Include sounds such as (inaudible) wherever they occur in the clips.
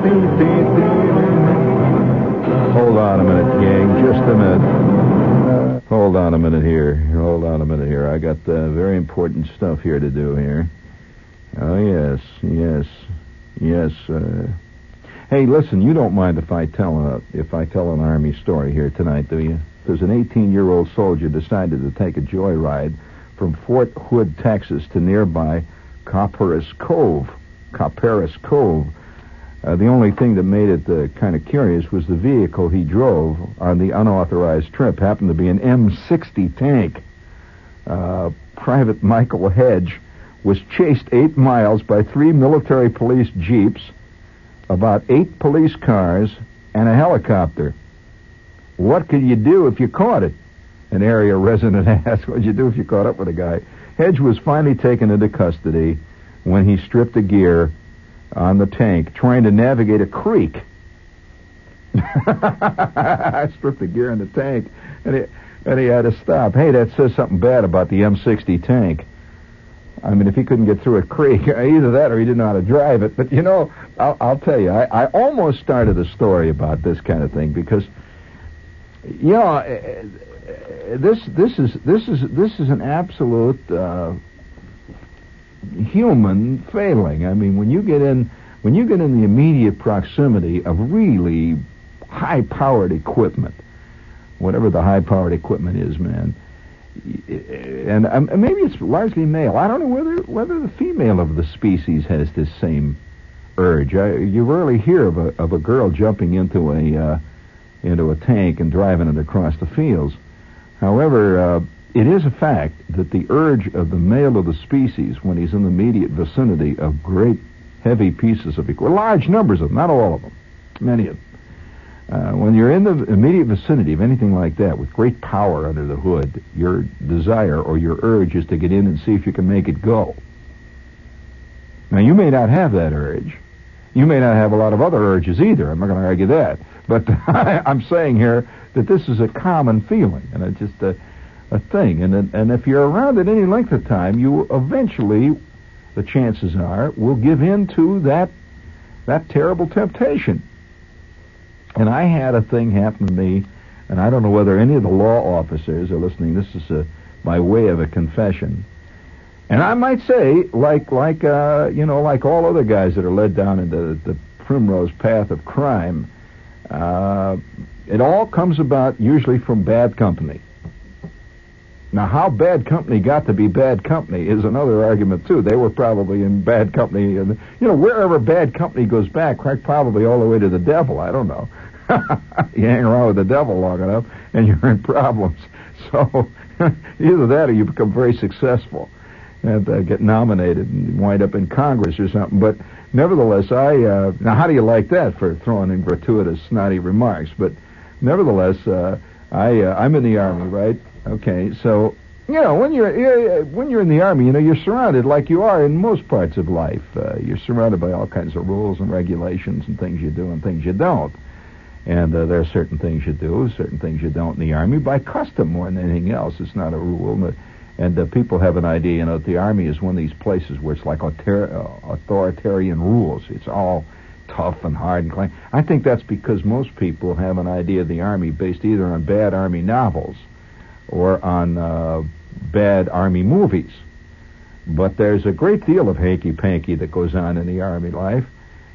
Hold on a minute, gang. Just a minute. Hold on a minute here. Hold on a minute here. I got uh, very important stuff here to do here. Oh yes, yes, yes. Uh... Hey, listen. You don't mind if I tell a, if I tell an army story here tonight, do you? There's an 18-year-old soldier decided to take a joyride from Fort Hood, Texas, to nearby Copperas Cove. Copperas Cove. Uh, the only thing that made it uh, kind of curious was the vehicle he drove on the unauthorized trip happened to be an M60 tank. Uh, Private Michael Hedge was chased eight miles by three military police jeeps, about eight police cars, and a helicopter. What could you do if you caught it? An area resident (laughs) asked. What'd you do if you caught up with a guy? Hedge was finally taken into custody when he stripped the gear on the tank trying to navigate a creek. (laughs) I stripped the gear in the tank, and he, and he had to stop. Hey, that says something bad about the M60 tank. I mean, if he couldn't get through a creek, (laughs) either that or he didn't know how to drive it. But you know, I'll, I'll tell you, I, I almost started a story about this kind of thing because, you know, eh, eh, this this is this is this is an absolute uh, human failing. I mean, when you get in when you get in the immediate proximity of really high-powered equipment, whatever the high-powered equipment is, man, and um, maybe it's largely male. I don't know whether whether the female of the species has this same urge. I, you rarely hear of a of a girl jumping into a uh, into a tank and driving it across the fields. However, uh, it is a fact that the urge of the male of the species, when he's in the immediate vicinity of great heavy pieces of equipment, large numbers of them, not all of them, many of them, uh, when you're in the immediate vicinity of anything like that with great power under the hood, your desire or your urge is to get in and see if you can make it go. Now, you may not have that urge. You may not have a lot of other urges either. I'm not going to argue that. But (laughs) I'm saying here that this is a common feeling, and it's just a, a thing. And, and if you're around it any length of time, you eventually, the chances are, will give in to that, that terrible temptation. And I had a thing happen to me, and I don't know whether any of the law officers are listening. This is a, by way of a confession. And I might say, like, like, uh, you know, like all other guys that are led down into the primrose path of crime, uh, it all comes about usually from bad company. Now, how bad company got to be bad company is another argument too. They were probably in bad company, and you know, wherever bad company goes back, probably all the way to the devil. I don't know. (laughs) you hang around with the devil long enough, and you're in problems. (laughs) So (laughs) either that, or you become very successful and uh, get nominated and wind up in Congress or something. But nevertheless, I uh, now how do you like that for throwing in gratuitous, snotty remarks? But nevertheless, uh, I uh, I'm in the army, right? Okay, so you know when you're when you're in the army, you know you're surrounded like you are in most parts of life. Uh, you're surrounded by all kinds of rules and regulations and things you do and things you don't. And uh, there are certain things you do, certain things you don't in the army by custom more than anything else. It's not a rule. And uh, people have an idea, you know, that the army is one of these places where it's like uh, authoritarian rules. It's all tough and hard and clean. I think that's because most people have an idea of the army based either on bad army novels or on uh, bad army movies. But there's a great deal of hanky-panky that goes on in the army life,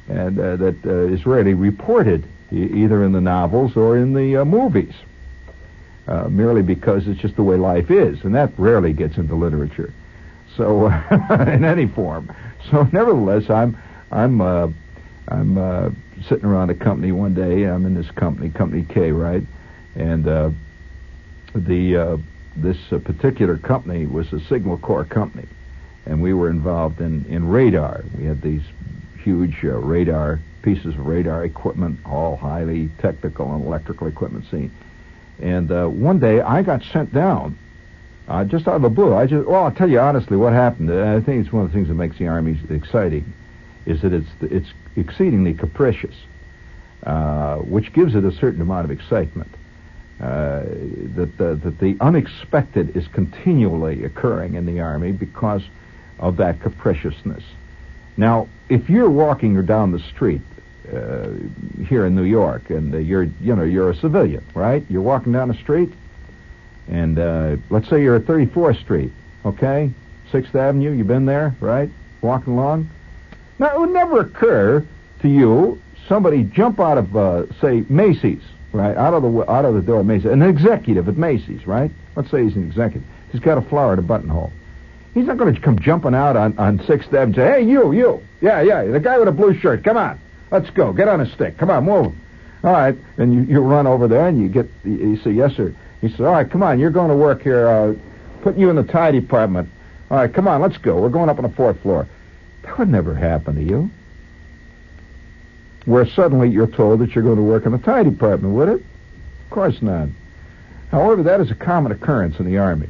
and uh, that uh, is rarely reported either in the novels or in the uh, movies, uh, merely because it's just the way life is, and that rarely gets into literature. So, (laughs) in any form. So, nevertheless, I'm I'm uh, I'm sitting around a company one day. I'm in this company, Company K, right? And the uh, this particular company was a Signal Corps company, and we were involved in in radar. We had these huge radar pieces of radar equipment, all highly technical and electrical equipment seen. And uh, one day I got sent down, uh, just out of the blue. I just, well, I'll tell you honestly what happened. I think it's one of the things that makes the Army exciting, is that it's it's exceedingly capricious, uh, which gives it a certain amount of excitement. Uh, that the, that the unexpected is continually occurring in the Army because of that capriciousness. Now, if you're walking down the street uh, here in New York, and uh, you're you know you're a civilian, right? You're walking down the street, and uh, let's say you're at 34th Street, okay, Sixth Avenue. You've been there, right? Walking along. Now it would never occur to you somebody jump out of uh, say Macy's, right? Out of the out of the door of Macy's, an executive at Macy's, right? Let's say he's an executive. He's got a flower at a buttonhole. He's not going to come jumping out on, on Sixth Avenue and say, "Hey, you, you, yeah, yeah, the guy with a blue shirt, come on, let's go, get on a stick, come on, move." All right, and you, you run over there and you get, you say, "Yes, sir." He says, "All right, come on, you're going to work here, uh, putting you in the tie department. All right, come on, let's go. We're going up on the fourth floor." That would never happen to you. Where suddenly you're told that you're going to work in the tie department, would it? Of course not. However, that is a common occurrence in the Army.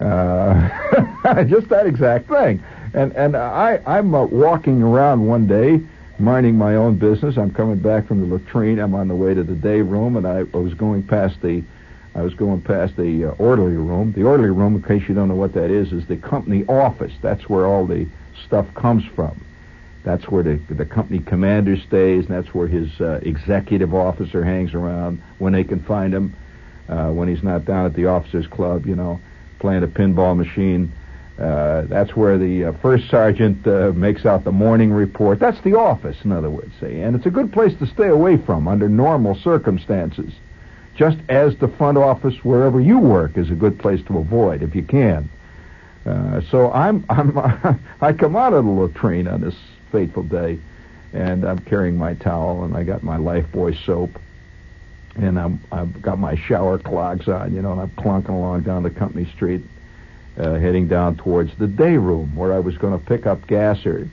Uh, (laughs) just that exact thing. And and I I'm uh, walking around one day, minding my own business. I'm coming back from the latrine. I'm on the way to the day room, and I, I was going past the. I was going past the uh, orderly room. The orderly room, in case you don't know what that is, is the company office. That's where all the stuff comes from. That's where the the company commander stays, and that's where his uh, executive officer hangs around when they can find him. Uh, when he's not down at the officers' club, you know playing a pinball machine. Uh, that's where the uh, first sergeant uh, makes out the morning report. That's the office, in other words, see. And it's a good place to stay away from under normal circumstances. Just as the front office wherever you work is a good place to avoid if you can. Uh, so I'm, (laughs) I'm, (laughs) I come out of the latrine on this fateful day, and I'm carrying my towel, and I got my Lifebuoy soap, and I'm, I've got my shower clogs on, you know, and I'm clunking along down the company street, uh, heading down towards the day room where I was going to pick up Gasser.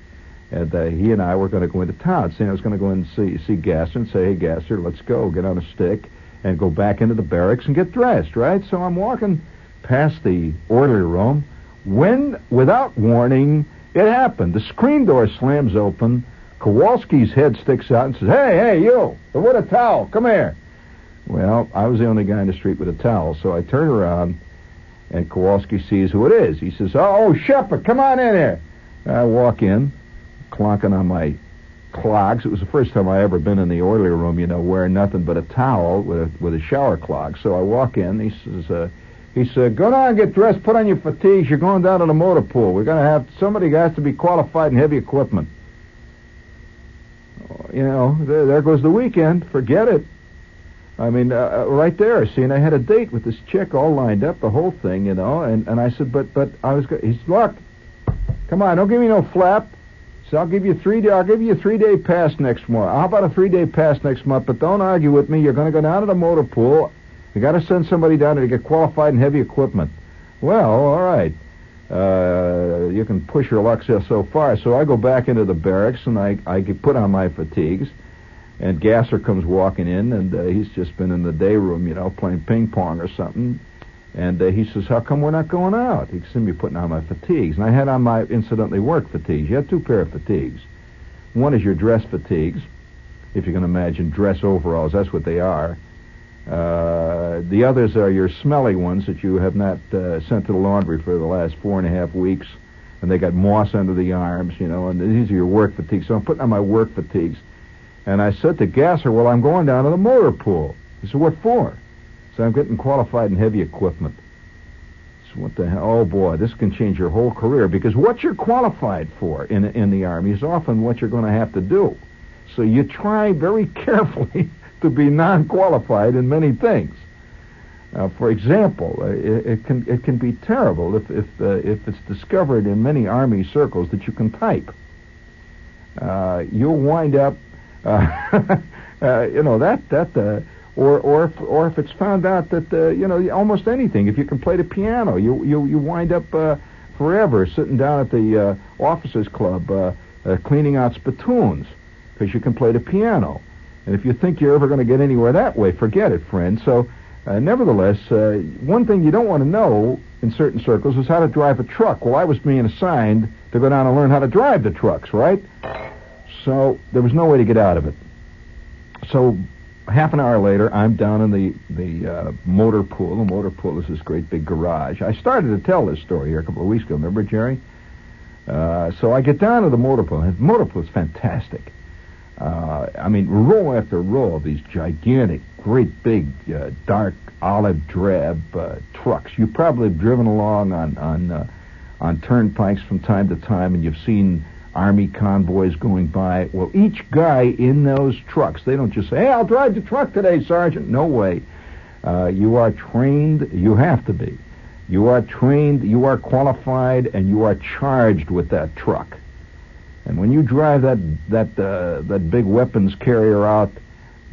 And uh, he and I were going to go into town. Saying I was going to go in and see, see Gasser and say, hey, Gasser, let's go, get on a stick, and go back into the barracks and get dressed, right? So I'm walking past the orderly room when, without warning, it happened. The screen door slams open. Kowalski's head sticks out and says, hey, hey, you, wood a towel, come here. Well, I was the only guy in the street with a towel, so I turn around, and Kowalski sees who it is. He says, "Oh, Shepherd, come on in here." I walk in, clonking on my clogs. It was the first time I ever been in the orderly room, you know, wearing nothing but a towel with a with a shower clog. So I walk in. He says, uh, "He said, go down and get dressed. Put on your fatigues. You're going down to the motor pool. We're going to have somebody has to be qualified in heavy equipment." You know, there, there goes the weekend. Forget it. I mean, uh, uh, right there. See, and I had a date with this chick all lined up, the whole thing, you know. And and I said, but but I was. Go-. He's look, come on, don't give me no flap. So I'll give you three day. I'll give you a three day pass next month. How about a three day pass next month? But don't argue with me. You're going to go down to the motor pool. You got to send somebody down there to get qualified in heavy equipment. Well, all right. Uh, you can push your luck so far. So I go back into the barracks and I I put on my fatigues. And Gasser comes walking in, and uh, he's just been in the day room, you know, playing ping pong or something. And uh, he says, "How come we're not going out?" He see me putting on my fatigues, and I had on my incidentally work fatigues. You have two pair of fatigues. One is your dress fatigues, if you can imagine dress overalls. That's what they are. Uh, the others are your smelly ones that you have not uh, sent to the laundry for the last four and a half weeks, and they got moss under the arms, you know. And these are your work fatigues. So I'm putting on my work fatigues. And I said to Gasser, well, I'm going down to the motor pool. He said, what for? So I'm getting qualified in heavy equipment. So what the hell? Oh, boy, this can change your whole career because what you're qualified for in, in the Army is often what you're going to have to do. So you try very (laughs) carefully to be non-qualified in many things. Uh, for example, uh, it, it, can it can be terrible if if uh, if it's discovered in many army circles that you can type. Uh, you'll wind up uh, (laughs) uh, you know that that or or if, or if it's found out that you know almost anything if you can play the piano you you you wind up forever sitting down at the officers club cleaning out spittoons because you can play the piano and if you think you're ever going to get anywhere that way forget it friend so uh, nevertheless uh, one thing you don't want to know in certain circles is how to drive a truck well I was being assigned to go down and learn how to drive the trucks right so there was no way to get out of it. So half an hour later, I'm down in the the uh, motor pool. The motor pool is this great big garage. I started to tell this story here a couple of weeks ago. Remember, Jerry? Uh, so I get down to the motor pool. The motor pool is fantastic. Uh, I mean, row after row of these gigantic, great big, uh, dark olive drab uh, trucks. You probably have driven along on on uh, on turnpikes from time to time, and you've seen army convoys going by. Well, each guy in those trucks, they don't just say, "Hey, I'll drive the truck today, Sergeant." No way. Uh, you are trained. You have to be. You are trained. You are qualified, and you are charged with that truck. And when you drive that that uh, that big weapons carrier out,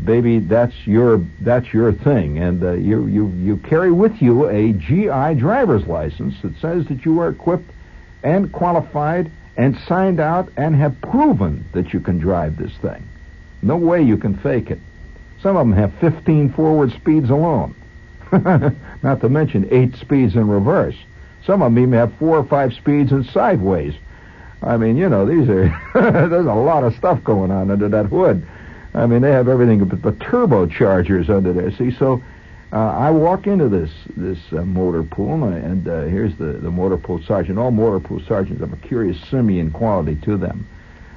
baby, that's your that's your thing, and uh, you you you carry with you a GI driver's license that says that you are equipped and qualified and signed out and have proven that you can drive this thing. No way you can fake it. Some of them have 15 forward speeds alone, (laughs) not to mention eight speeds in reverse. Some of them even have four or five speeds in sideways. I mean, you know, these are (laughs) there's a lot of stuff going on under that hood. I mean, they have everything but, but turbochargers under there. See, so uh, I walk into this this uh, motor pool, and, uh, here's the the motor pool sergeant. All motor pool sergeants have a curious simian quality to them.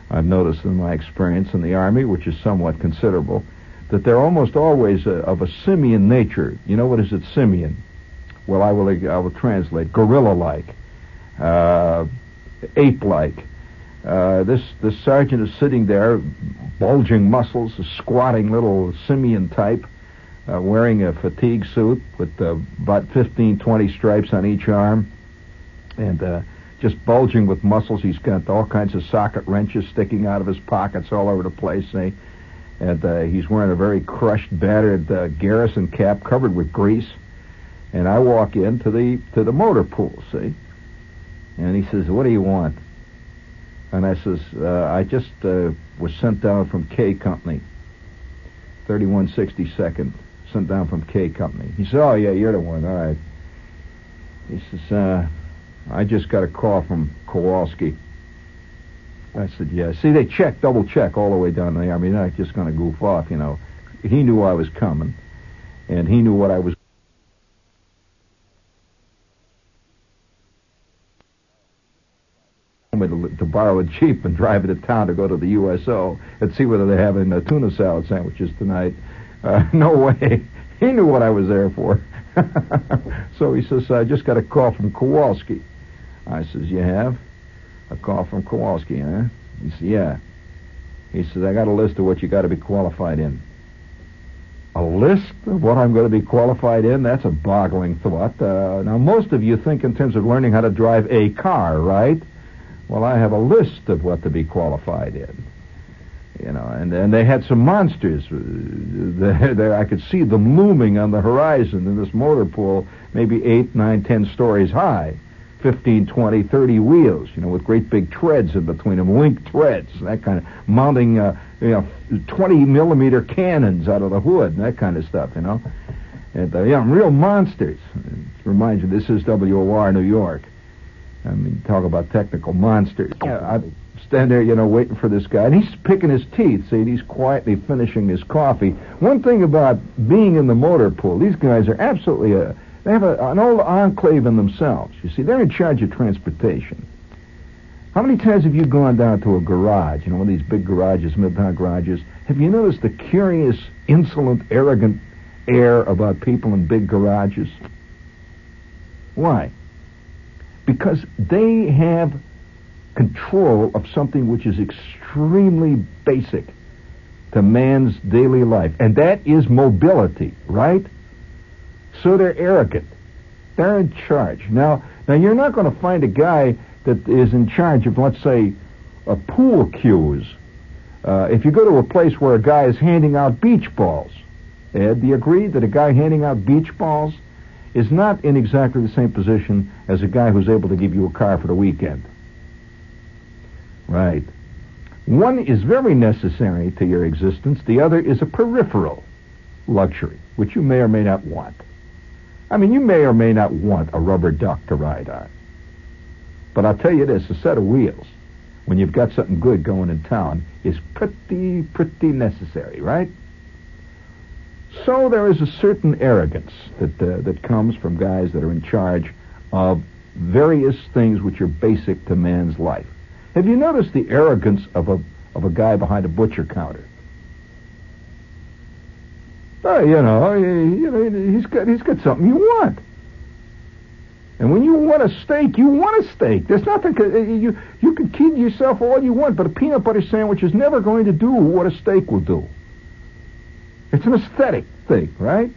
I've noticed in my experience in the army, which is somewhat considerable, that they're almost always uh, of a simian nature. You know what is it, simian? Well, I will I will translate gorilla-like. Ape-like. Uh, this this sergeant is sitting there, bulging muscles, a squatting little simian type, uh, wearing a fatigue suit with uh, about 15, 20 stripes on each arm, and uh, just bulging with muscles. He's got all kinds of socket wrenches sticking out of his pockets all over the place. See? And uh, he's wearing a very crushed, battered uh, garrison cap covered with grease. And I walk into the to the motor pool. See? And he says, What do you want? And I says, uh, I just uh, was sent down from K Company, 3162nd, sent down from K Company. He said, Oh, yeah, you're the one. All right. He says, uh, I just got a call from Kowalski. I said, Yeah. See, they check, double check all the way down the army. They're not just going to goof off, you know. He knew I was coming, and he knew what I was me to, to borrow a jeep and drive it to town to go to the USO and see whether they're having uh, tuna salad sandwiches tonight. Uh, (laughs) no way. He knew what I was there for. (laughs) so he says, I just got a call from Kowalski. I says, you have? A call from Kowalski, huh? He says, yeah. He says, I got a list of what you got to be qualified in. A list of what I'm going to be qualified in? That's a boggling thought. Uh, now, most of you think in terms of learning how to drive a car, right? Well, I have a list of what to be qualified in. You know, and, and they had some monsters. There, there, I could see them looming on the horizon in this motor pool, maybe eight, nine, ten stories high. 15, 20, 30 wheels, you know, with great big treads in between them, link treads, that kind of mounting, uh, you know, 20 millimeter cannons out of the hood and that kind of stuff, you know. And, uh, yeah, real monsters. It reminds you, this is WOR New York. I mean, talk about technical monsters. Yeah, I stand there, you know, waiting for this guy, and he's picking his teeth. See, he's quietly finishing his coffee. One thing about being in the motor pool, these guys are absolutely a. They have a, an old enclave in themselves. You see, they're in charge of transportation. How many times have you gone down to a garage, you know, one of these big garages, midtown garages? Have you noticed the curious, insolent, arrogant air about people in big garages? Why? Because they have control of something which is extremely basic to man's daily life, and that is mobility, right? So they're arrogant. They're in charge. Now, now you're not going to find a guy that is in charge of, let's say, a pool cues. Uh, if you go to a place where a guy is handing out beach balls, Ed, do you agree that a guy handing out beach balls is not in exactly the same position as a guy who's able to give you a car for the weekend. Right. One is very necessary to your existence, the other is a peripheral luxury, which you may or may not want. I mean, you may or may not want a rubber duck to ride on. But I'll tell you this, a set of wheels, when you've got something good going in town, is pretty, pretty necessary, right? So there is a certain arrogance that uh, that comes from guys that are in charge of various things which are basic to man's life. Have you noticed the arrogance of a of a guy behind a butcher counter. Uh, you know, you know, he's got he's got something you want. And when you want a steak, you want a steak. There's nothing you you can kid yourself all you want, but a peanut butter sandwich is never going to do what a steak will do. It's an aesthetic thing, right?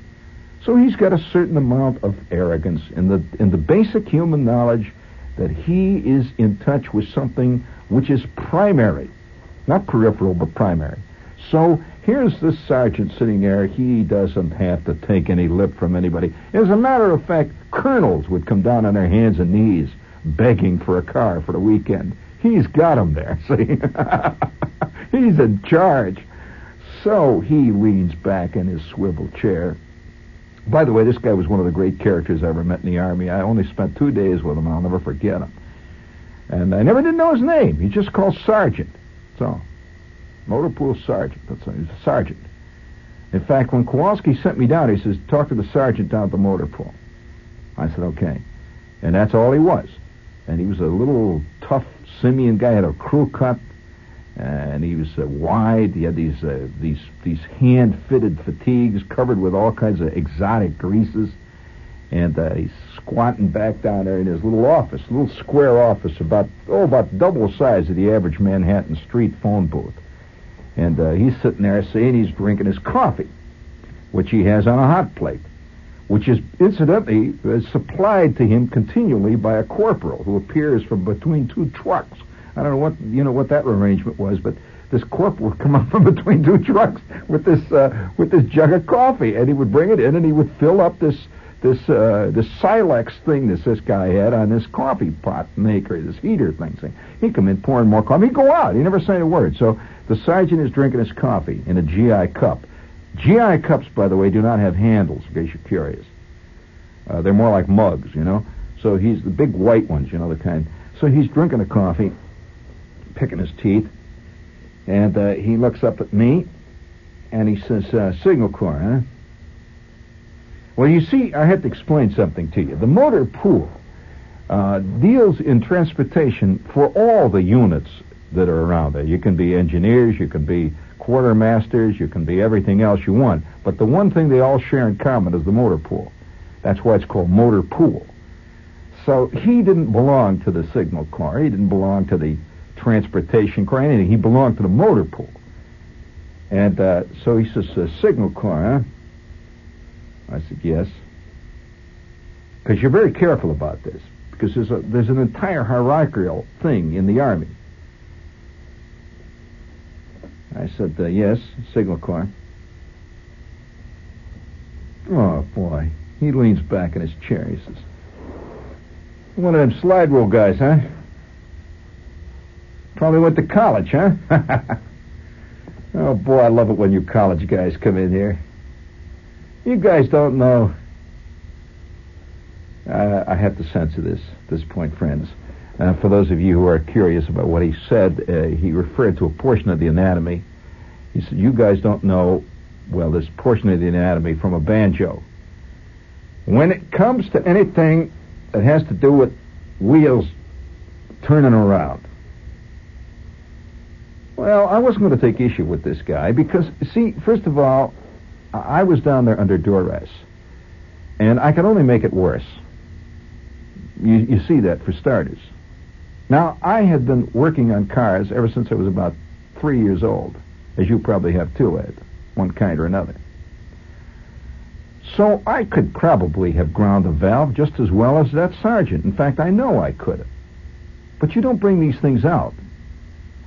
So he's got a certain amount of arrogance in the in the basic human knowledge that he is in touch with something which is primary, not peripheral, but primary. So here's this sergeant sitting there. He doesn't have to take any lip from anybody. As a matter of fact, colonels would come down on their hands and knees begging for a car for the weekend. He's got them there, (laughs) see? He's in charge. So he leans back in his swivel chair. By the way, this guy was one of the great characters I ever met in the Army. I only spent two days with him, and I'll never forget him. And I never did know his name. He just called Sergeant. So, Motor Pool Sergeant. That's he's a sergeant. In fact, when Kowalski sent me down, he says, talk to the sergeant down at the motor pool. I said, okay. And that's all he was. And he was a little tough simian guy, had a crew cut, and he was uh, wide. He had these uh, these these hand-fitted fatigues covered with all kinds of exotic greases, and uh, he's squatting back down there in his little office, little square office, about oh about double the size of the average Manhattan street phone booth. And uh, he's sitting there saying he's drinking his coffee, which he has on a hot plate, which is incidentally supplied to him continually by a corporal who appears from between two trucks I don't know what you know what that arrangement was, but this corporal would come up from between two trucks with this uh, with this jug of coffee, and he would bring it in, and he would fill up this this uh, this Silex thing that this guy had on this coffee pot maker, this heater thing. Saying he'd come in pouring more coffee. He'd go out. He never said a word. So the sergeant is drinking his coffee in a GI cup. GI cups, by the way, do not have handles. In case you're curious, uh, they're more like mugs, you know. So he's the big white ones, you know, the kind. So he's drinking the coffee, picking his teeth, and uh, he looks up at me, and he says, uh, "Signal Corps, huh?" Well, you see, I have to explain something to you. The motor pool uh, deals in transportation for all the units that are around there. You can be engineers, you can be quartermasters, you can be everything else you want. But the one thing they all share in common is the motor pool. That's why it's called motor pool. So he didn't belong to the signal corps. He didn't belong to the transportation corps, anything. He belonged to the motor pool. And uh, so he says, uh, signal corps, huh? I said, yes. Because you're very careful about this. Because there's, a, there's an entire hierarchical thing in the Army. I said, uh, yes, signal corps. Oh, boy. He leans back in his chair. He says, one of them slide rule guys, huh? Probably went to college, huh? (laughs) oh, boy, I love it when you college guys come in here. You guys don't know. Uh, I have to censor this this point, friends. Uh, for those of you who are curious about what he said, uh, he referred to a portion of the anatomy. He said, You guys don't know, well, this portion of the anatomy from a banjo. When it comes to anything that has to do with wheels turning around, well, I wasn't going to take issue with this guy because, see, first of all, I was down there under duress, and I could only make it worse. You, you see that for starters. Now, I had been working on cars ever since I was about three years old, as you probably have too, Ed, one kind or another. So I could probably have ground a valve just as well as that sergeant. In fact, I know I could have. But you don't bring these things out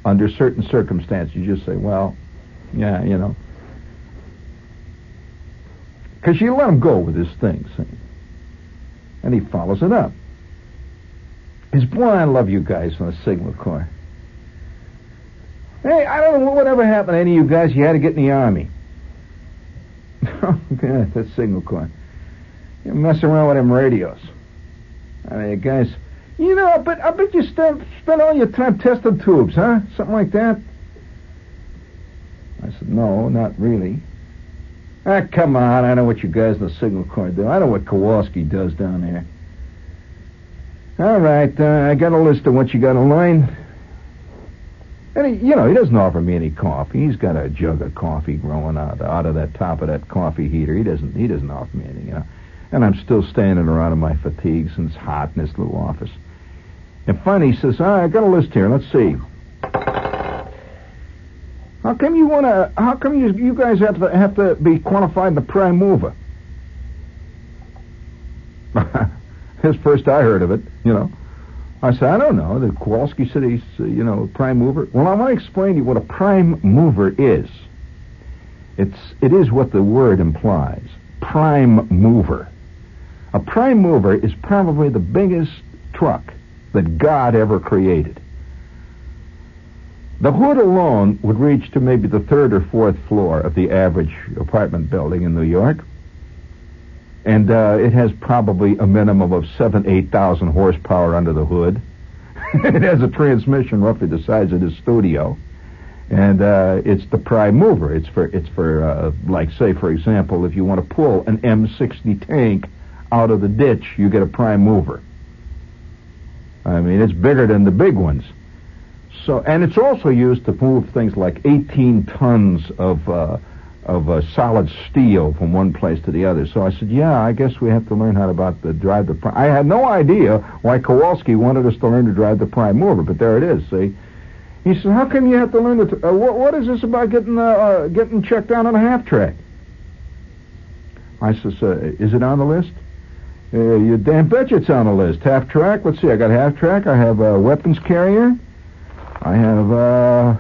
under certain circumstances, you just say, well, yeah, you know. Because you let him go with his thing, see? And he follows it up. His boy, I love you guys on the Signal Corps. Hey, I don't know what whatever happened to any of you guys. You had to get in the Army. (laughs) oh, God, that Signal Corps. You mess around with them radios. I mean, guys you know, but I bet you spend, spend all your time testing tubes, huh? Something like that. I said, no, not really. Ah, come on. I know what you guys in the Signal Corps do. I know what Kowalski does down there. All right, uh, I got a list of what you got in line. And he, you know, he doesn't offer me any coffee. He's got a jug of coffee growing out out of that top of that coffee heater. He doesn't he doesn't offer me anything, you know. And I'm still standing around in my fatigues and it's hot in this little office. And finally he says, I got a list here. Let's see. How come you want to? How come you you guys have to have to be qualified in the prime mover? (laughs) His first I heard of it, you know. I said, I don't know. The Kowalski said he's, uh, you know, prime mover. Well, I want to explain to you what a prime mover is. It's it is what the word implies. Prime mover. A prime mover is probably the biggest truck that God ever created. The hood alone would reach to maybe the third or fourth floor of the average apartment building in New York. And uh, it has probably a minimum of seven, eight thousand horsepower under the hood. (laughs) it has a transmission roughly the size of this studio, and uh, it's the prime mover. It's for it's for uh, like say for example, if you want to pull an M60 tank out of the ditch, you get a prime mover. I mean, it's bigger than the big ones. So, and it's also used to move things like 18 tons of uh, of uh, solid steel from one place to the other. So I said, "Yeah, I guess we have to learn how to about the drive the." Prime. I had no idea why Kowalski wanted us to learn to drive the prime mover, but there it is. See, he said, "How come you have to learn to? Uh, what, what is this about getting uh, uh, getting checked out on a half track?" I says, uh, "Is it on the list?" Uh, you damn betcha it's on the list. Half track. Let's see. I got half track. I have a weapons carrier. I have, uh,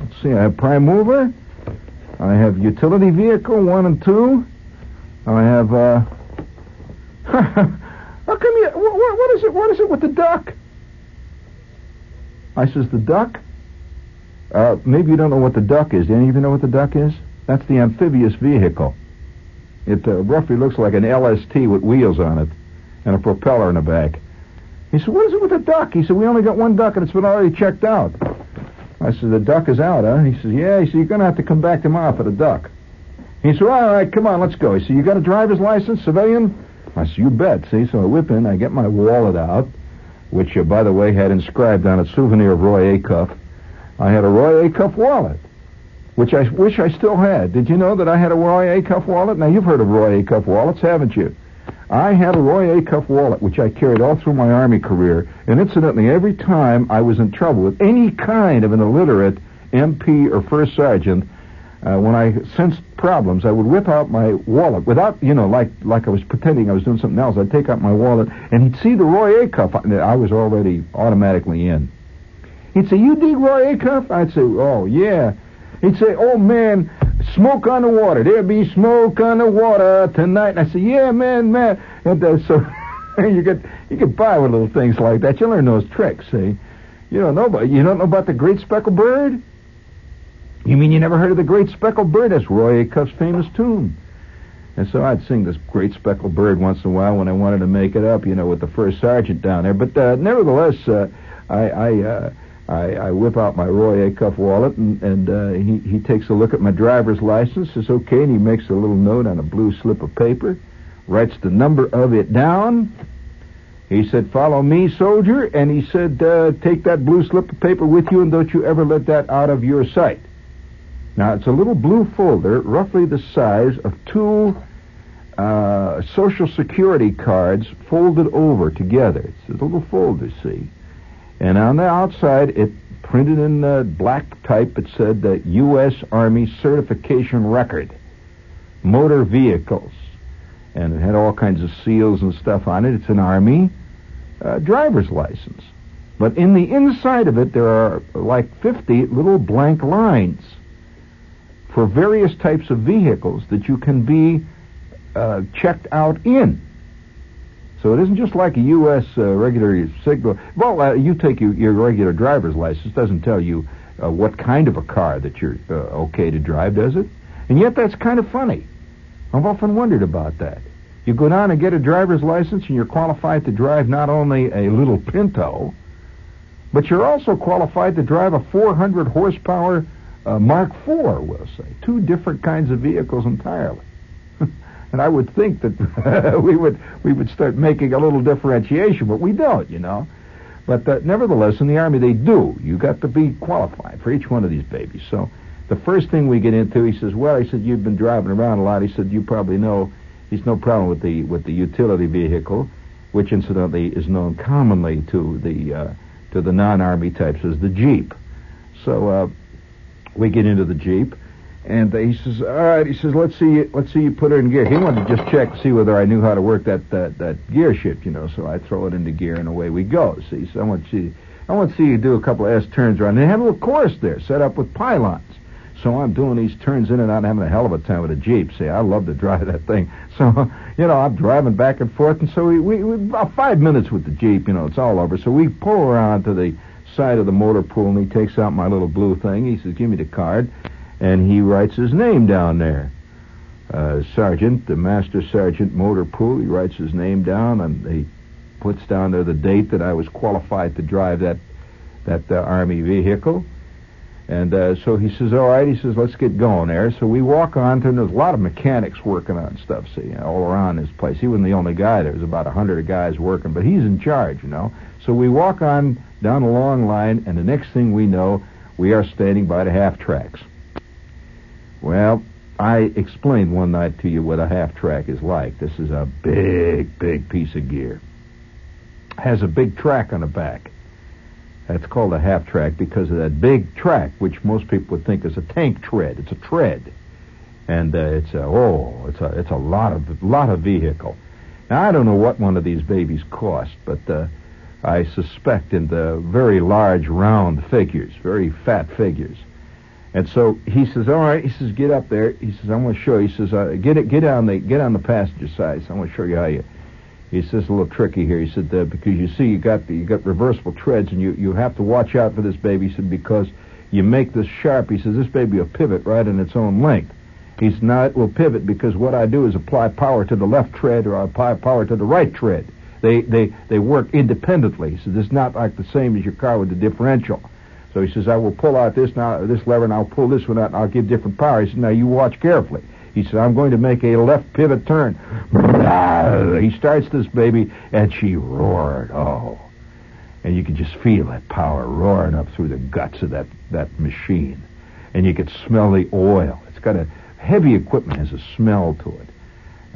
let's see, I have prime mover. I have utility vehicle one and two. I have, uh, (laughs) how come you, what, what is it, what is it with the duck? I says, the duck? Uh, maybe you don't know what the duck is. Do any of you know what the duck is? That's the amphibious vehicle. It uh, roughly looks like an LST with wheels on it and a propeller in the back. He said, what is it with the duck? He said, we only got one duck and it's been already checked out. I said, the duck is out, huh? He says, yeah. He said, you're going to have to come back tomorrow for the duck. He said, all right, come on, let's go. He said, you got a driver's license, civilian? I said, you bet. See, so I whip in, I get my wallet out, which, uh, by the way, had inscribed on it souvenir of Roy Acuff. I had a Roy Acuff wallet, which I wish I still had. Did you know that I had a Roy Acuff wallet? Now, you've heard of Roy Acuff wallets, haven't you? I had a Roy Acuff wallet, which I carried all through my Army career, and incidentally, every time I was in trouble with any kind of an illiterate MP or first sergeant, uh, when I sensed problems, I would whip out my wallet without, you know, like like I was pretending I was doing something else. I'd take out my wallet, and he'd see the Roy Acuff. I was already automatically in. He'd say, "You dig Roy Acuff?" I'd say, "Oh yeah." He'd say, "Oh man, smoke on the water. There'll be smoke on the water tonight. And I said, yeah, man, man. And uh, so (laughs) you get you get by with little things like that. You learn those tricks, see. You don't know about you don't know about the great speckled bird. You mean you never heard of the great speckled bird? That's Roy Acuff's famous tune. And so I'd sing this great speckled bird once in a while when I wanted to make it up, you know, with the first sergeant down there. But uh, nevertheless, uh, I, I uh, I, I whip out my Roy Acuff wallet, and, and uh, he, he takes a look at my driver's license, says okay, and he makes a little note on a blue slip of paper, writes the number of it down. He said, follow me, soldier, and he said, uh, take that blue slip of paper with you, and don't you ever let that out of your sight. Now, it's a little blue folder, roughly the size of two uh, Social Security cards folded over together. It's a little folder, see. And on the outside, it printed in uh, black type, it said the U.S. Army Certification Record, motor vehicles. And it had all kinds of seals and stuff on it. It's an Army uh, driver's license. But in the inside of it, there are like 50 little blank lines for various types of vehicles that you can be uh, checked out in. So it isn't just like a U.S. Uh, regular signal. Well, uh, you take your, your regular driver's license. doesn't tell you uh, what kind of a car that you're uh, okay to drive, does it? And yet that's kind of funny. I've often wondered about that. You go down and get a driver's license, and you're qualified to drive not only a little Pinto, but you're also qualified to drive a 400 horsepower uh, Mark IV, we'll say. Two different kinds of vehicles entirely. And I would think that (laughs) we would we would start making a little differentiation, but we don't, you know. But uh, nevertheless, in the Army, they do. You got to be qualified for each one of these babies. So the first thing we get into, he says, well, he said, you've been driving around a lot. He said, you probably know he's no problem with the with the utility vehicle, which incidentally is known commonly to the uh, to the non-Army types as the Jeep. So uh, we get into the Jeep. And he says, "All right." He says, "Let's see, let's see you put her in gear." He wanted to just check to see whether I knew how to work that that, that gear shift, you know. So I throw it into gear, and away we go. See, so I want see, I want to see you do a couple of S turns around. They have a little course there set up with pylons. So I'm doing these turns in and out, having a hell of a time with a Jeep. See, I love to drive (laughs) that thing. So, you know, I'm driving back and forth, and so we, we, we about five minutes with the Jeep, you know, it's all over. So we pull around to the side of the motor pool, and he takes out my little blue thing. He says, "Give me the card." And he writes his name down there. Uh, sergeant, the master sergeant motor pool, he writes his name down and he puts down there the date that I was qualified to drive that that uh, army vehicle. And uh, so he says, all right, he says, let's get going there. So we walk on and there's a lot of mechanics working on stuff, see, all around this place. He wasn't the only guy. There was about a hundred guys working, but he's in charge, you know. So we walk on down a long line, and the next thing we know, we are standing by the half tracks. Well, I explained one night to you what a half track is like. This is a big, big piece of gear. Has a big track on the back. That's called a half track because of that big track, which most people would think is a tank tread. It's a tread, and uh, it's a oh, it's a it's a lot of lot of vehicle. Now I don't know what one of these babies cost, but uh, I suspect in the very large round figures, very fat figures. And so he says, "All right." He says, "Get up there." He says, "I'm going to show you." He says, uh, "Get it, get on the get on the passenger side." So I'm going to show you how you. He says a little tricky here. He said uh, because you see you got the, you got reversible treads and you you have to watch out for this baby. He said because you make this sharp. He says this baby will pivot right in its own length. He says, now it will pivot because what I do is apply power to the left tread or I apply power to the right tread. They they they work independently. He says it's not like the same as your car with the differential. So he says, I will pull out this now, this lever, and I'll pull this one out, and I'll give different power. He said, now you watch carefully. He said, I'm going to make a left pivot turn. (laughs) He starts this baby, and she roared. Oh. And you could just feel that power roaring up through the guts of that, that machine. And you could smell the oil. It's got a heavy equipment has a smell to it.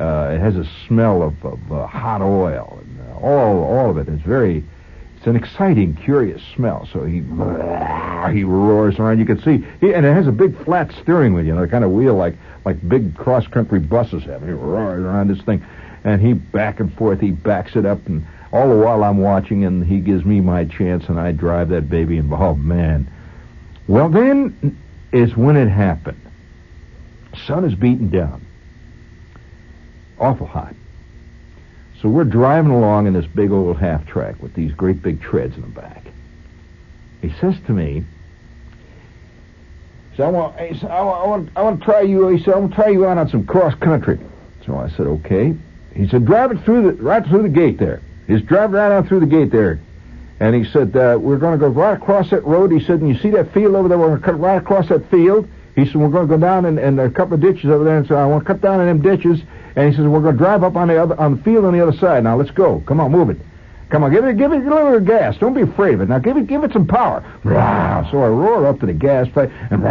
Uh, it has a smell of, of uh, hot oil, and uh, all all of it is very it's an exciting, curious smell. So he he roars around. You can see, he, and it has a big flat steering wheel, you know, kind of wheel like like big cross country buses have. he roars around this thing, and he back and forth. He backs it up, and all the while I'm watching, and he gives me my chance, and I drive that baby. And oh man, well then is when it happened. Sun is beating down, awful hot. So we're driving along in this big old half track with these great big treads in the back. He says to me, so I want, I want, I want, to try you. He said, I want to try you out on some cross country. So I said, okay. He said, drive it through the, right through the gate there. Just drive right on through the gate there. And he said, uh, we're going to go right across that road. He said, and you see that field over there? We're going to cut right across that field. He said, we're going to go down and, and a couple of ditches over there. And so I want to cut down in them ditches. And he says, we're going to drive up on the other on the field on the other side. Now let's go. Come on, move it. Come on, give it, give it a little gas. Don't be afraid of it. Now give it, give it some power. So I roar up to the gas pipe and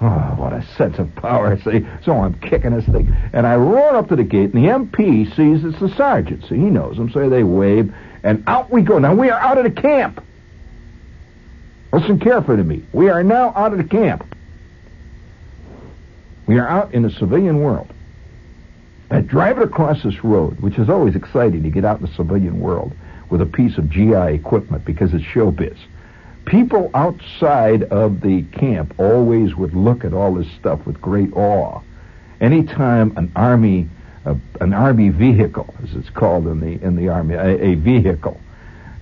oh, what a sense of power! See, so I'm kicking this thing, and I roar up to the gate, and the MP sees it's the sergeant. See, he knows him, so they wave, and out we go. Now we are out of the camp. Listen carefully to me. We are now out of the camp. We are out in the civilian world. And driving across this road, which is always exciting to get out in the civilian world with a piece of GI equipment because it's showbiz. People outside of the camp always would look at all this stuff with great awe. Anytime an army, uh, an army vehicle, as it's called in the in the army, a, a vehicle,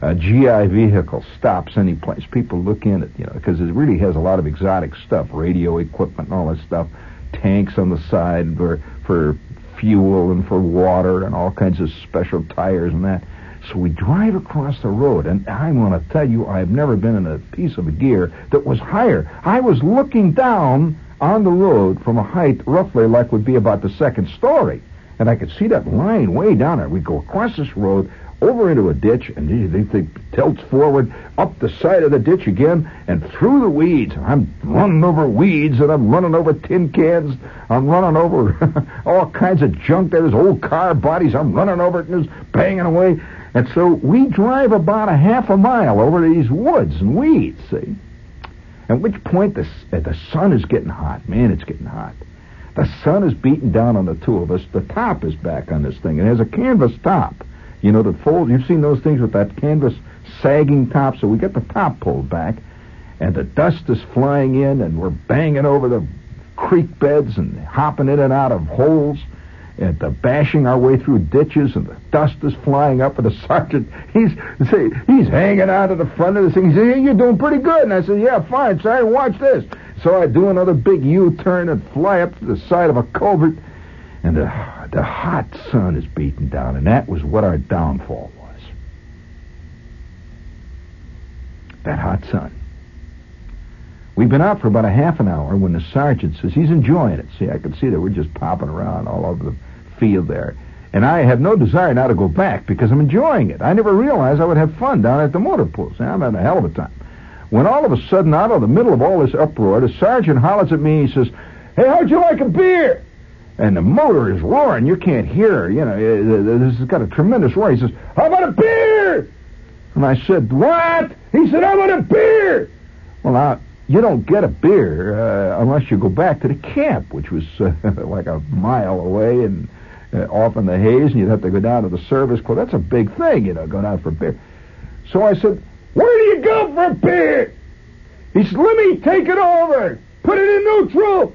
a GI vehicle stops any place, people look in it, you know, because it really has a lot of exotic stuff, radio equipment and all this stuff tanks on the side for for fuel and for water and all kinds of special tires and that. So we drive across the road, and I want to tell you, I've never been in a piece of gear that was higher. I was looking down on the road from a height roughly like would be about the second story. And I could see that line way down there. We'd go across this road, over into a ditch, and they, they, tilts forward, up the side of the ditch again, and through the weeds. I'm running over weeds, and I'm running over tin cans. I'm running over (laughs) all kinds of junk. There's old car bodies. I'm running over it and it's banging away. And so we drive about a half a mile over these woods and weeds, see? At which point the, uh, the sun is getting hot. Man, it's getting hot. The sun is beating down on the two of us. The top is back on this thing. It has a canvas top. You know, that folds. You've seen those things with that canvas sagging top, so we get the top pulled back, and the dust is flying in, and we're banging over the creek beds and hopping in and out of holes and uh, bashing our way through ditches, and the dust is flying up. And the (laughs) sergeant, he's say, he's hanging out at the front of the thing. He says, hey, "You're doing pretty good." And I said, "Yeah, fine, sir. Watch this." So I do another big U-turn and fly up to the side of a culvert, and the the hot sun is beating down, and that was what our downfall was. That hot sun. We've been out for about a half an hour when the sergeant says he's enjoying it. See, I can see that we're just popping around all over the field there. And I have no desire now to go back because I'm enjoying it. I never realized I would have fun down at the motor pool. See, I'm having a hell of a time. When all of a sudden, out of the middle of all this uproar, the sergeant hollers at me. He says, "Hey, how'd you like a beer?" And the motor is roaring. You can't hear. You know, uh, this has got a tremendous roar. He says, "How about a beer?" And I said, "What?" He said, "I want a beer?" Well, now you don't get a beer uh, unless you go back to the camp, which was uh, (laughs) like a mile away and uh, off in the haze, and you'd have to go down to the service club. That's a big thing, you know, going out for a beer. So I said, "Where do you go for a beer?" He said, "Let me take it over. Put it in neutral."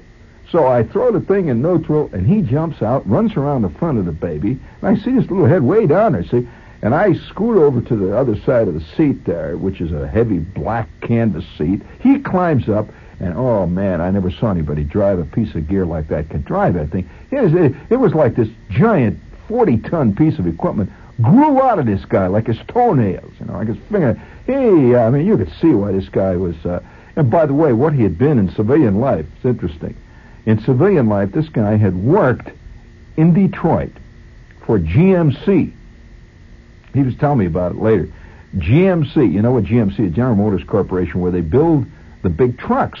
So I throw the thing in neutral, and he jumps out, runs around the front of the baby, and I see this little head way down there. See, and I scoot over to the other side of the seat there, which is a heavy black canvas seat. He climbs up, and oh man, I never saw anybody drive a piece of gear like that. Can drive that thing. It was, it, it was like this giant 40-ton piece of equipment grew out of this guy like his toenails, you know, like his finger. Hey, I mean, you could see why this guy was. Uh, and by the way, what he had been in civilian life, it's interesting. In civilian life, this guy had worked in Detroit for GMC he was telling me about it later. GMC, you know what GMC is? General Motors Corporation, where they build the big trucks.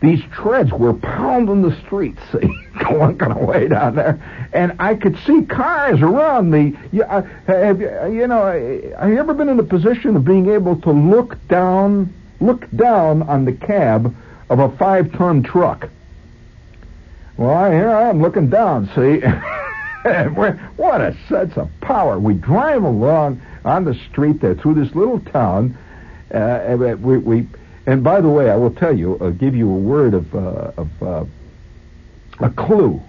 These treads were pounding the streets, (laughs) see, clunking away down there, and I could see cars around me. You, uh, have you, know, have you ever been in a position of being able to look down, look down on the cab of a five-ton truck? Well, I, here I am looking down. See, (laughs) what a sense of power! We drive along on the street there through this little town uh, we, we, and by the way, I will tell you, uh, give you a word of, uh, of uh, a clue.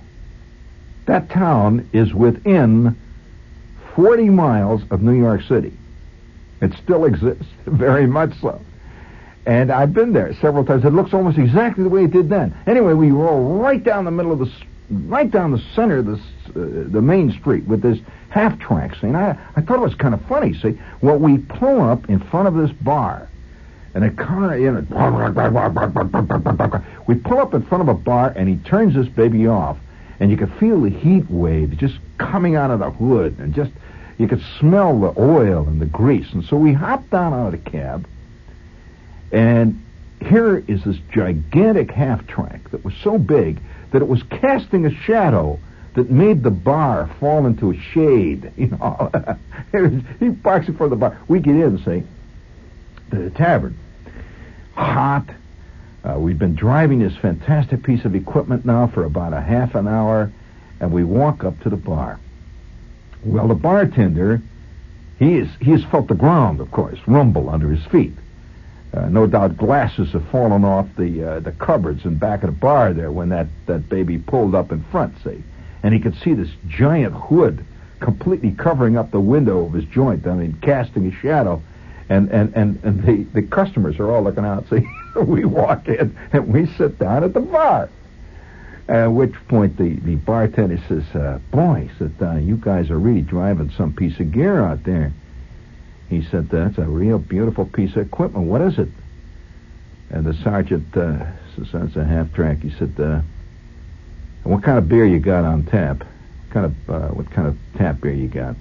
That town is within 40 miles of New York City. It still exists, (laughs) very much so. And I've been there several times. It looks almost exactly the way it did then. Anyway, we roll right down the middle of the, right down the center of the, uh, the main street with this half track scene. I, I thought it was kind of funny. See, well, we pull up in front of this bar, and a car, you know, we pull up in front of a bar, and he turns this baby off, and you could feel the heat wave just coming out of the hood, and just you could smell the oil and the grease. And so we hopped down out of the cab, and here is this gigantic half track that was so big that it was casting a shadow that made the bar fall into a shade. (laughs) You know, (laughs) he parks in front of the bar. We get in, say the tavern, hot. Uh, we've been driving this fantastic piece of equipment now for about a half an hour, and we walk up to the bar. Well, the bartender, he is he has felt the ground, of course, rumble under his feet. Uh, no doubt glasses have fallen off the uh, the cupboards in back of the bar there when that, that baby pulled up in front, see and he could see this giant hood completely covering up the window of his joint. I mean, casting a shadow. And, and, and, and the, the customers are all looking out. (laughs) See, we walk in and we sit down at the bar. At which point the, the bartender says, uh, boy, said, uh, you guys are really driving some piece of gear out there. He said, that's a real beautiful piece of equipment. What is it? And the sergeant uh, says, that's a half track. He said, uh, what kind of beer you got on tap? What kind of, uh, what kind of tap beer you got?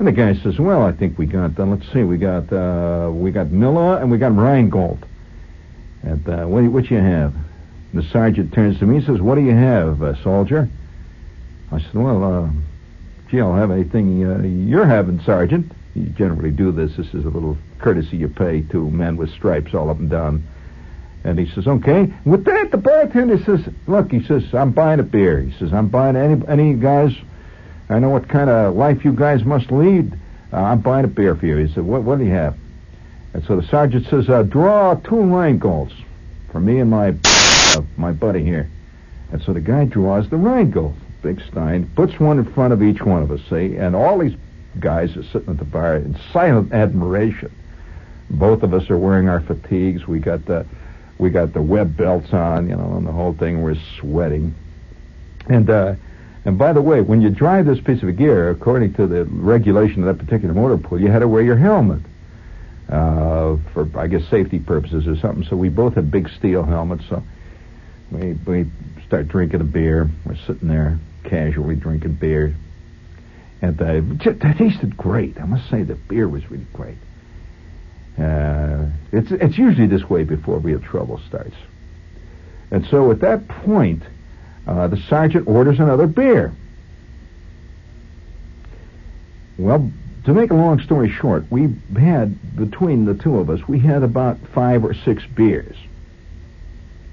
And the guy says, well, I think we got, uh, let's see, we got, uh, we got Miller and we got Rheingold. And, uh, what, what you have? The sergeant turns to me and says, what do you have, uh, soldier? I said, well, uh, gee, I'll have anything uh, you're having, sergeant. You generally do this. This is a little courtesy you pay to men with stripes all up and down. And he says, okay. With that, the bartender says, look, he says, I'm buying a beer. He says, I'm buying any, any guys, I know what kind of life you guys must lead. Uh, I'm buying a beer for you. He said, what, what do you have? And so the sergeant says, uh, draw two Rheingolds for me and my, uh, my buddy here. And so the guy draws the Rheingold, big stein, puts one in front of each one of us, see, and all these guys are sitting at the bar in silent admiration. Both of us are wearing our fatigues. We got the we got the web belts on, you know, and the whole thing. We're sweating. And uh, and by the way, when you drive this piece of gear, according to the regulation of that particular motor pool, you had to wear your helmet uh, for, I guess, safety purposes or something. So we both had big steel helmets. So we we start drinking a beer. We're sitting there casually drinking beer. And uh, it tasted great. I must say the beer was really great. Uh, it's it's usually this way before real trouble starts. And so at that point, uh, the sergeant orders another beer. Well, to make a long story short, we had between the two of us, we had about five or six beers.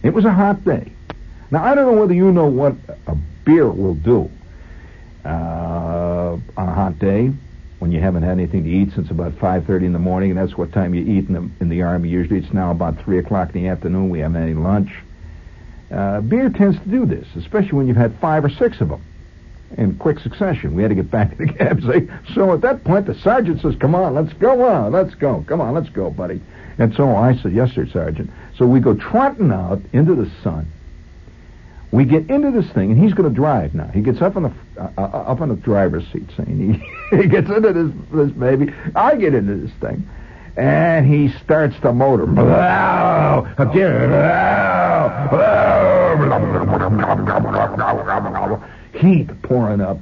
It was a hot day. Now I don't know whether you know what a beer will do uh, on a hot day when you haven't had anything to eat since about 5.30 in the morning, and that's what time you eat in the, in the Army. Usually it's now about 3 o'clock in the afternoon. We haven't had any lunch. Uh, beer tends to do this, especially when you've had five or six of them in quick succession. We had to get back to the (laughs) cab. So at that point, the sergeant says, come on, let's go on, let's go. Come on, let's go, buddy. And so I said, yes, sir, sergeant. So we go trotting out into the sun we get into this thing, and he's going to drive now. He gets up on the uh, uh, up on the driver's seat, saying he, (laughs) he gets into this this baby. I get into this thing, and he starts the motor. Heat pouring up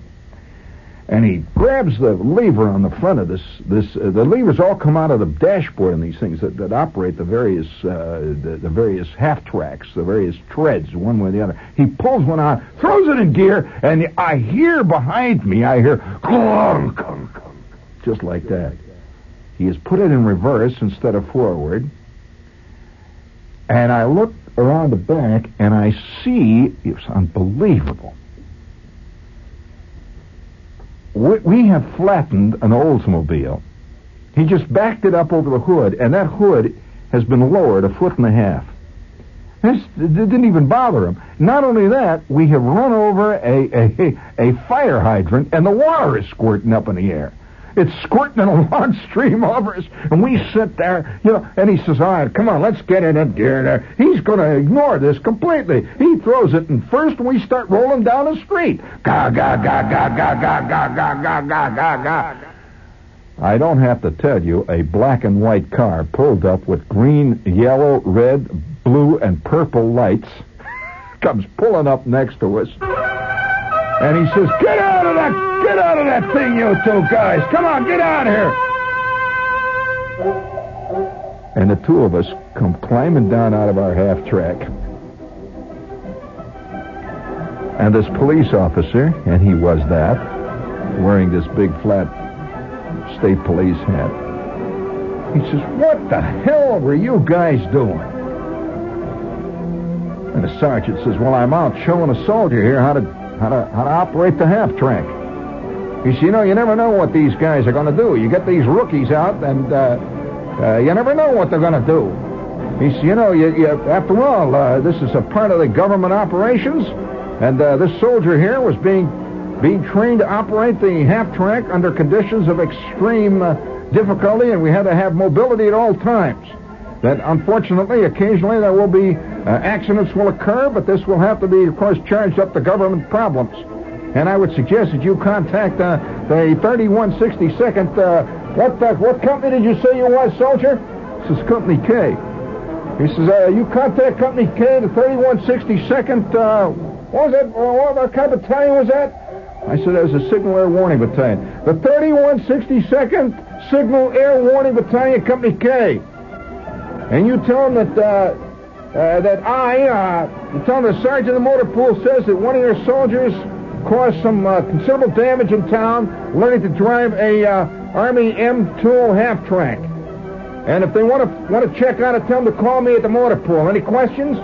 and he grabs the lever on the front of this. This uh, the levers all come out of the dashboard in these things that, that operate the various uh, the, the, various half tracks, the various treads, one way or the other. He pulls one out, throws it in gear, and I hear behind me, I hear clunk, just like that. He has put it in reverse instead of forward, and I look around the back and I see it's unbelievable we, have flattened an Oldsmobile. He just backed it up over the hood, and that hood has been lowered a foot and a half. This didn't even bother him. Not only that, we have run over a, a, a fire hydrant, and the water is squirting up in the air. It's squirting in a long stream over us, and we sit there, you know, and he says, all right, come on, let's get in that gear there. He's going to ignore this completely. He throws it and first, we start rolling down the street. Ga, ga, ga, ga, ga, ga, ga, ga, ga, ga, ga, ga. I don't have to tell you, a black and white car pulled up with green, yellow, red, blue, and purple lights comes pulling up next to us. And he says, Get out of that, get out of that thing, you two guys. Come on, get out of here. And the two of us come climbing down out of our half track. And this police officer, and he was that, wearing this big flat state police hat, he says, What the hell were you guys doing? And the sergeant says, Well, I'm out showing a soldier here how to how to how to operate the half track. You know, you never know what these guys are going to do. You get these rookies out, and uh, uh, you never know what they're going to do. You know, you, you, after all, uh, this is a part of the government operations, and uh, this soldier here was being being trained to operate the half track under conditions of extreme uh, difficulty, and we had to have mobility at all times. That unfortunately, occasionally there will be uh, accidents will occur, but this will have to be, of course, charged up to government problems. And I would suggest that you contact uh, the 3162nd. Uh, what uh, what company did you say you was, soldier? This is Company K. He says, uh, you contact Company K, the 3162nd. Uh, what was that? What, what kind of battalion was that? I said, that was a Signal Air Warning Battalion. The 3162nd Signal Air Warning Battalion, Company K. And you tell them that uh, uh, that I, uh, you tell them the sergeant of the motor pool says that one of your soldiers caused some uh, considerable damage in town learning to drive a uh, Army M2 half track. And if they want to want to check on it, tell them to call me at the motor pool. Any questions?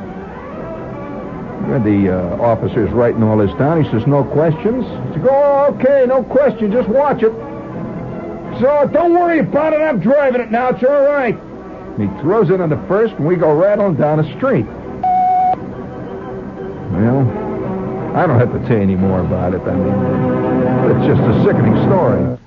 The uh, officer's writing all this down. He says, no questions. I said, oh, okay, no question. Just watch it. So don't worry about it. I'm driving it now. It's all right. He throws it on the first, and we go rattling down the street. Well, I don't have to say any more about it. I mean, it's just a sickening story.